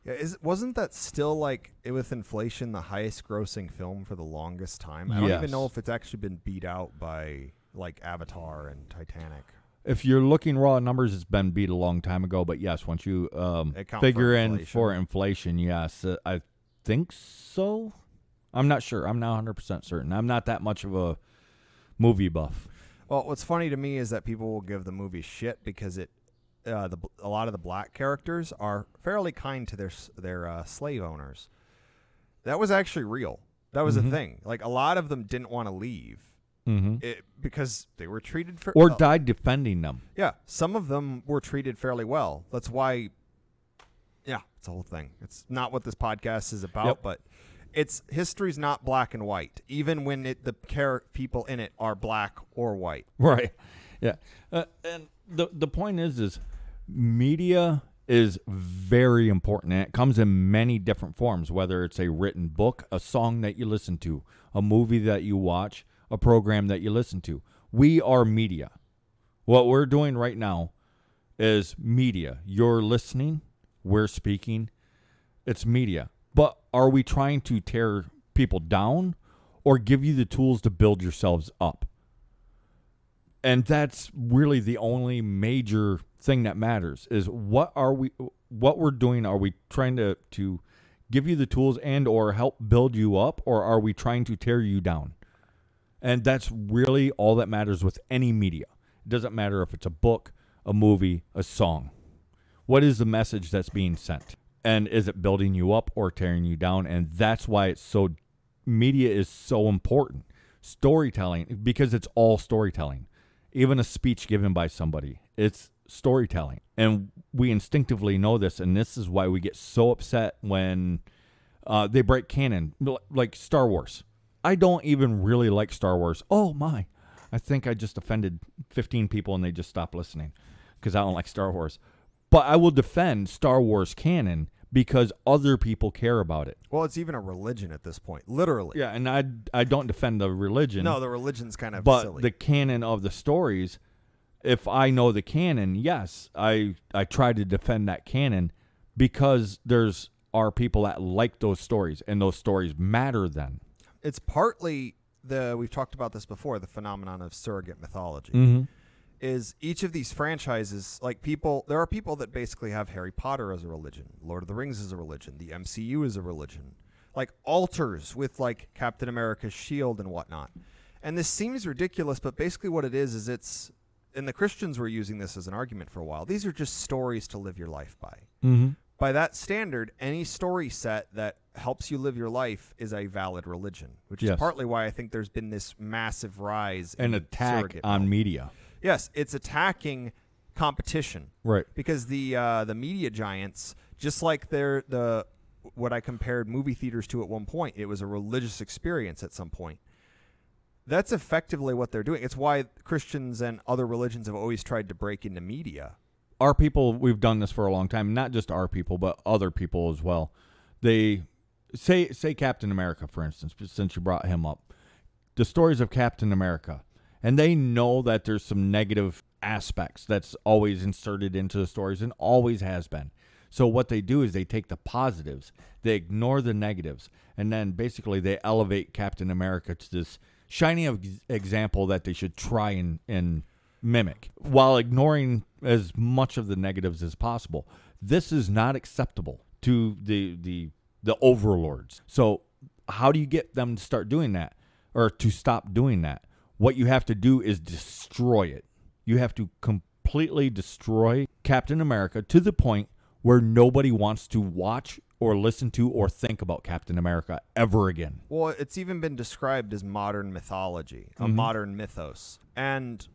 Yeah, is wasn't that still like it, with inflation the highest grossing film for the longest time? I don't even know if it's actually been beat out by like Avatar and Titanic. If you're looking raw numbers, it's been beat a long time ago. But yes, once you um, Account for figure in for inflation, yes, uh, I think so. I'm not sure. I'm not 100 percent certain. I'm not that much of a movie buff. Well, what's funny to me is that people will give the movie shit because it, uh, the a lot of the black characters are fairly kind to their their uh, slave owners. That was actually real. That was Mhm. a thing. Like a lot of them didn't want to leave hmm it, because they were treated for Or uh, died defending them. Yeah, some of them were treated fairly well. That's why. Yeah, it's a whole thing. It's not what this podcast is about, Yep. but it's history's not black and white. Even when it, the char- people in it are black or white. (laughs) Right. Yeah. Uh, and the the point is is media is very important and it comes in many different forms whether it's a written book, a song that you listen to, a movie that you watch, a program that you listen to. We are media. What we're doing right now is media. You're listening, we're speaking. It's media. But are we trying to tear people down or give you the tools to build yourselves up? and that's really the only major thing that matters is what are we what we're doing are we trying to to give you the tools and or help build you up or are we trying to tear you down and that's really all that matters with any media it doesn't matter if it's a book a movie a song what is the message that's being sent and is it building you up or tearing you down and that's why it's so media is so important storytelling because it's all storytelling even a speech given by somebody. It's storytelling. And we instinctively know this. And this is why we get so upset when uh, they break canon, like Star Wars. I don't even really like Star Wars. Oh, my. I think I just offended 15 people and they just stopped listening because I don't like Star Wars. But I will defend Star Wars canon because other people care about it. Well, it's even a religion at this point, literally. Yeah, and I I don't defend the religion. No, the religion's kind of but silly. the canon of the stories if i know the canon yes i i try to defend that canon because there's are people that like those stories and those stories matter then it's partly the we've talked about this before, the phenomenon of surrogate mythology. mm-hmm. Is each of these franchises like people there are people that basically have Harry Potter as a religion, Lord of the Rings as a religion, the MCU is a religion. Like altars with like Captain America's shield and whatnot. And this seems ridiculous, but basically what it is is it's and the Christians were using this as an argument for a while. These are just stories to live your life by. Mm-hmm. By that standard, any story set that helps you live your life is a valid religion, which is partly why I think there's been this massive rise an in attack on media Yes, it's attacking competition right because the uh, the media giants, just like they're the what I compared movie theaters to at one point, it was a religious experience at some point. That's effectively what they're doing. It's why Christians and other religions have always tried to break into media. Our people we've done this for a long time not just our people but other people as well. They say say captain america for instance since you brought him up the stories of captain america and they know that there's some negative aspects that's always inserted into the stories and always has been. So what they do is they take the positives they ignore the negatives and then basically they elevate captain america to this shining example that they should try and, and mimic while ignoring as much of the negatives as possible. This is not acceptable to the the the overlords. So how do you get them to start doing that or to stop doing that? What you have to do is destroy it. You have to completely destroy Captain America to the point where nobody wants to watch or listen to or think about Captain America ever again. Well, it's even been described as modern mythology, a mm-hmm. modern mythos. And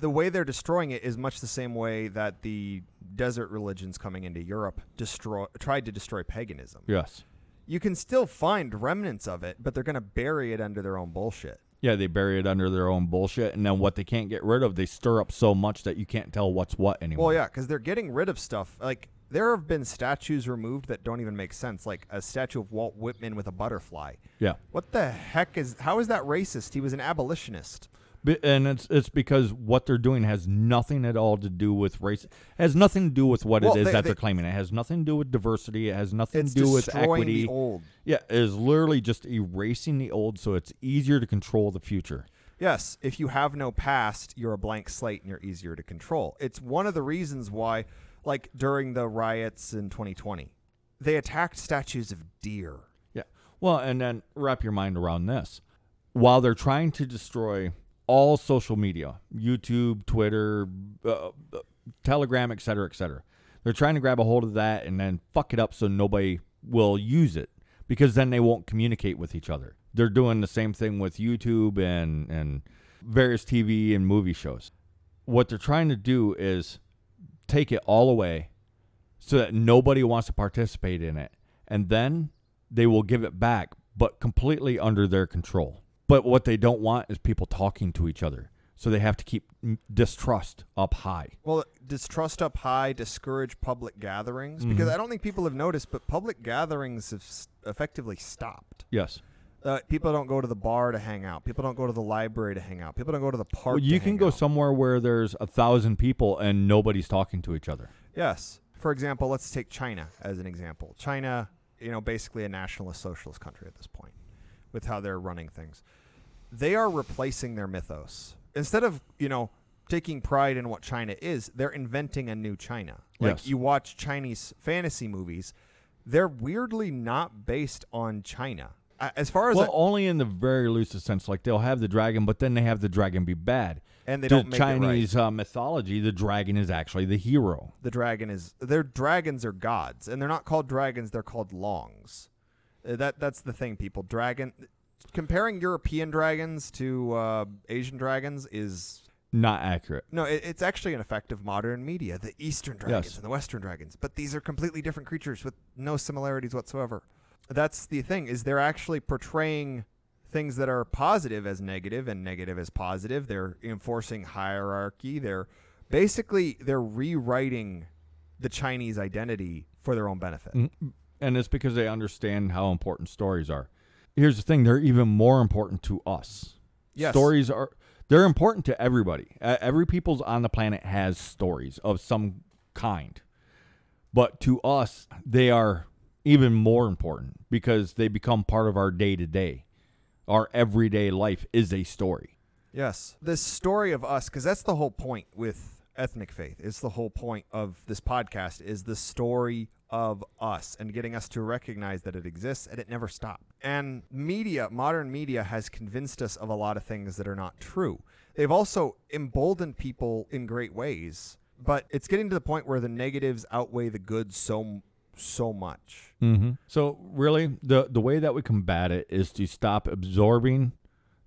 the way they're destroying it is much the same way that the desert religions coming into Europe destroy tried to destroy paganism. Yes. You can still find remnants of it, but they're going to bury it under their own bullshit. Yeah, they bury it under their own bullshit, and then what they can't get rid of, they stir up so much that you can't tell what's what anymore. Well, yeah, because they're getting rid of stuff. Like there have been statues removed that don't even make sense, like a statue of Walt Whitman with a butterfly. yeah, What the heck is? How is that racist? He was an abolitionist. And it's it's because what they're doing has nothing at all to do with race. It has nothing to do with what Well, it is they- that they- are claiming. It has nothing to do with diversity. It has nothing to do with equity. the old. Yeah, it is literally just erasing the old, so it's easier to control the future. Yes, if you have no past, you're a blank slate and you're easier to control. It's one of the reasons why, like during the riots in 2020, they attacked statues of deer. Yeah. Well, and then wrap your mind around this. While they're trying to destroy all social media, YouTube, Twitter, uh, uh, Telegram, et cetera, et cetera, they're trying to grab a hold of that and then fuck it up so nobody will use it because then they won't communicate with each other. They're doing the same thing with YouTube and, and various TV and movie shows. What they're trying to do is take it all away so that nobody wants to participate in it. And then they will give it back, but completely under their control. But what they don't want is people talking to each other. So they have to keep distrust up high. Well, distrust up high, discourage public gatherings Mm-hmm. because I don't think people have noticed, but public gatherings have s- effectively stopped. Yes. Uh, people don't go to the bar to hang out. People don't go to the library to hang out. People don't go to the park. Well, you can go out. somewhere where there's a thousand people and nobody's talking to each other. Yes. For example, let's take China as an example. China, you know, basically a nationalist socialist country at this point with how they're running things. They are replacing their mythos. Instead of, you know, taking pride in what China is, they're inventing a new China. Like Yes. you watch Chinese fantasy movies, they're weirdly not based on China. As far as Well, I- only in the very loosest sense. Like they'll have the dragon, but then they have the dragon be bad. and they the don't make it right. Chinese uh, mythology, the dragon is actually the hero. the dragon is their dragons are gods and they're not called dragons they're called longs Uh, that that's the thing people dragon comparing european dragons to uh, asian dragons is not accurate. No, it, it's actually an effect of modern media, the Eastern dragons Yes. and the Western dragons. But these are completely different creatures with no similarities whatsoever. That's the thing is they're actually portraying things that are positive as negative and negative as positive. They're enforcing hierarchy. They're basically they're rewriting the Chinese identity for their own benefit. Mm, And it's because they understand how important stories are. Here's the thing, they're even more important to us. Yes. Stories are they're important to everybody. Uh, every people's on the planet has stories of some kind. But to us, they are even more important because they become part of our day to day. Our everyday life is a story. Yes. This story of us, because that's the whole point with ethnic faith. It's the whole point of this podcast is the story of us and getting us to recognize that it exists and it never stopped. And media, modern media has convinced us of a lot of things that are not true. They've also emboldened people in great ways, but it's getting to the point where the negatives outweigh the good so so much. Mm-hmm. So really, the the way that we combat it is to stop absorbing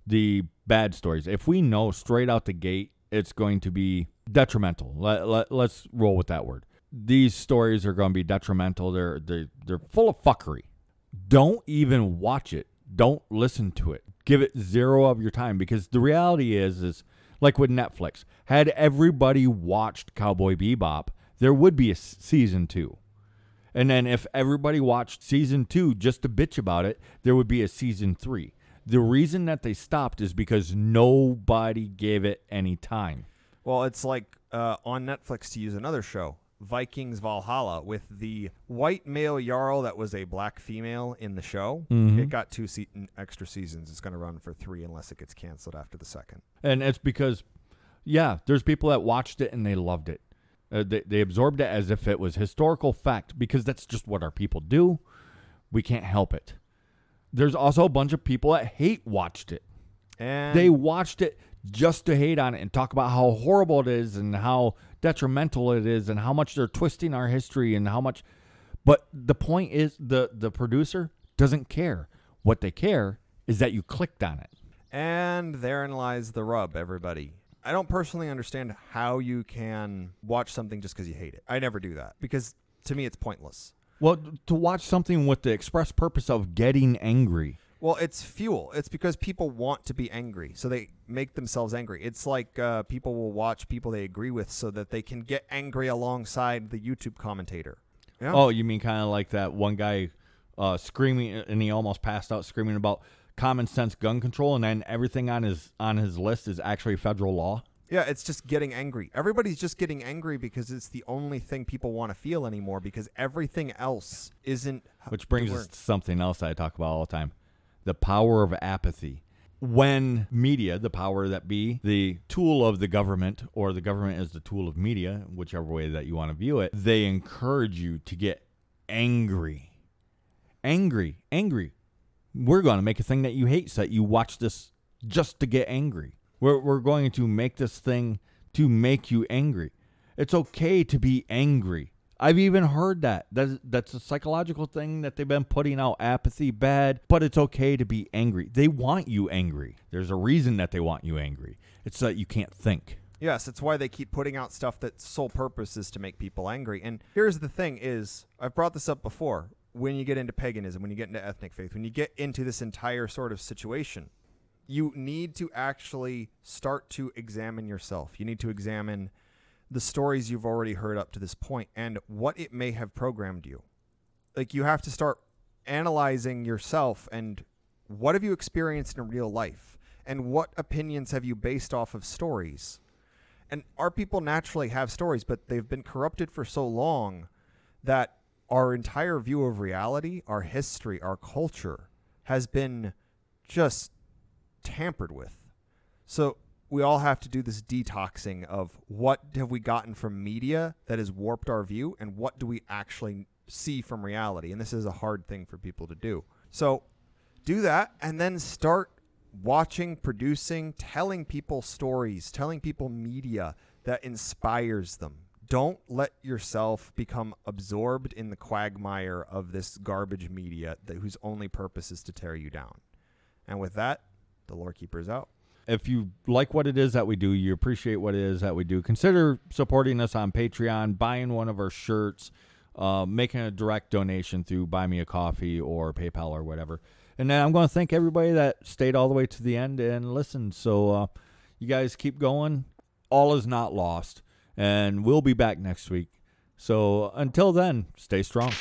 the bad stories. If we know straight out the gate it's going to be detrimental, let, let, let's roll with that word. These stories are going to be detrimental. They're they're they're full of fuckery. Don't even watch it. Don't listen to it. Give it zero of your time because the reality is is like with Netflix. Had everybody watched Cowboy Bebop, there would be a season 2. And then if everybody watched season two just to bitch about it, there would be a season three. The reason that they stopped is because nobody gave it any time. Well, it's like uh, on Netflix to use another show, Vikings Valhalla, with the white male Jarl that was a black female in the show. Mhm. It got two se- extra seasons. It's going to run for three unless it gets canceled after the second. And it's because, yeah, there's people that watched it and they loved it. Uh, they, they absorbed it as if it was historical fact because that's just what our people do. We can't help it. There's also a bunch of people that hate watched it. And they watched it just to hate on it and talk about how horrible it is and how detrimental it is and how much they're twisting our history and how much but the point is the the producer doesn't care what they care is that you clicked on it And therein lies the rub, everybody. I don't personally understand how you can watch something just because you hate it. I never do that because to me it's pointless. well to watch something with the express purpose of getting angry Well, it's fuel. It's because people want to be angry, so they make themselves angry. It's like uh, people will watch people they agree with so that they can get angry alongside the YouTube commentator. Yeah. oh you mean kind of like that one guy uh, screaming and he almost passed out screaming about common sense gun control and then everything on his on his list is actually federal law Yeah, it's just getting angry. Everybody's just getting angry because it's the only thing people want to feel anymore because everything else isn't. Which brings us to something else that I talk about all the time the power of apathy. When media, the power that be, the tool of the government, or the government is the tool of media, whichever way that you want to view it, they encourage you to get angry. Angry, angry. We're going to make a thing that you hate so that you watch this just to get angry. We're, we're going to make this thing to make you angry. It's okay to be angry. I've even heard that. That's, that's a psychological thing that they've been putting out apathy, bad, but it's okay to be angry. They want you angry. There's a reason that they want you angry. It's that you can't think. Yes, it's why they keep putting out stuff that's sole purpose is to make people angry. And here's the thing is I've brought this up before. When you get into paganism, when you get into ethnic faith, when you get into this entire sort of situation, you need to actually start to examine yourself. You need to examine the stories you've already heard up to this point and what it may have programmed you. Like you have to start analyzing yourself and what have you experienced in real life and what opinions have you based off of stories. And our people naturally have stories, but they've been corrupted for so long that our entire view of reality, our history, our culture has been just tampered with. So we all have to do this detoxing of what have we gotten from media that has warped our view and what do we actually see from reality. And this is a hard thing for people to do. So do that and then start watching, producing, telling people stories, telling people media that inspires them. Don't let yourself become absorbed in the quagmire of this garbage media that whose only purpose is to tear you down. And with that, the lore keeper is out. If you like what it is that we do, you appreciate what it is that we do, consider supporting us on Patreon, buying one of our shirts, uh, making a direct donation through Buy Me a Coffee or PayPal or whatever. And then I'm going to thank everybody that stayed all the way to the end and listened. So uh, you guys keep going. All is not lost. And we'll be back next week. So until then, stay strong.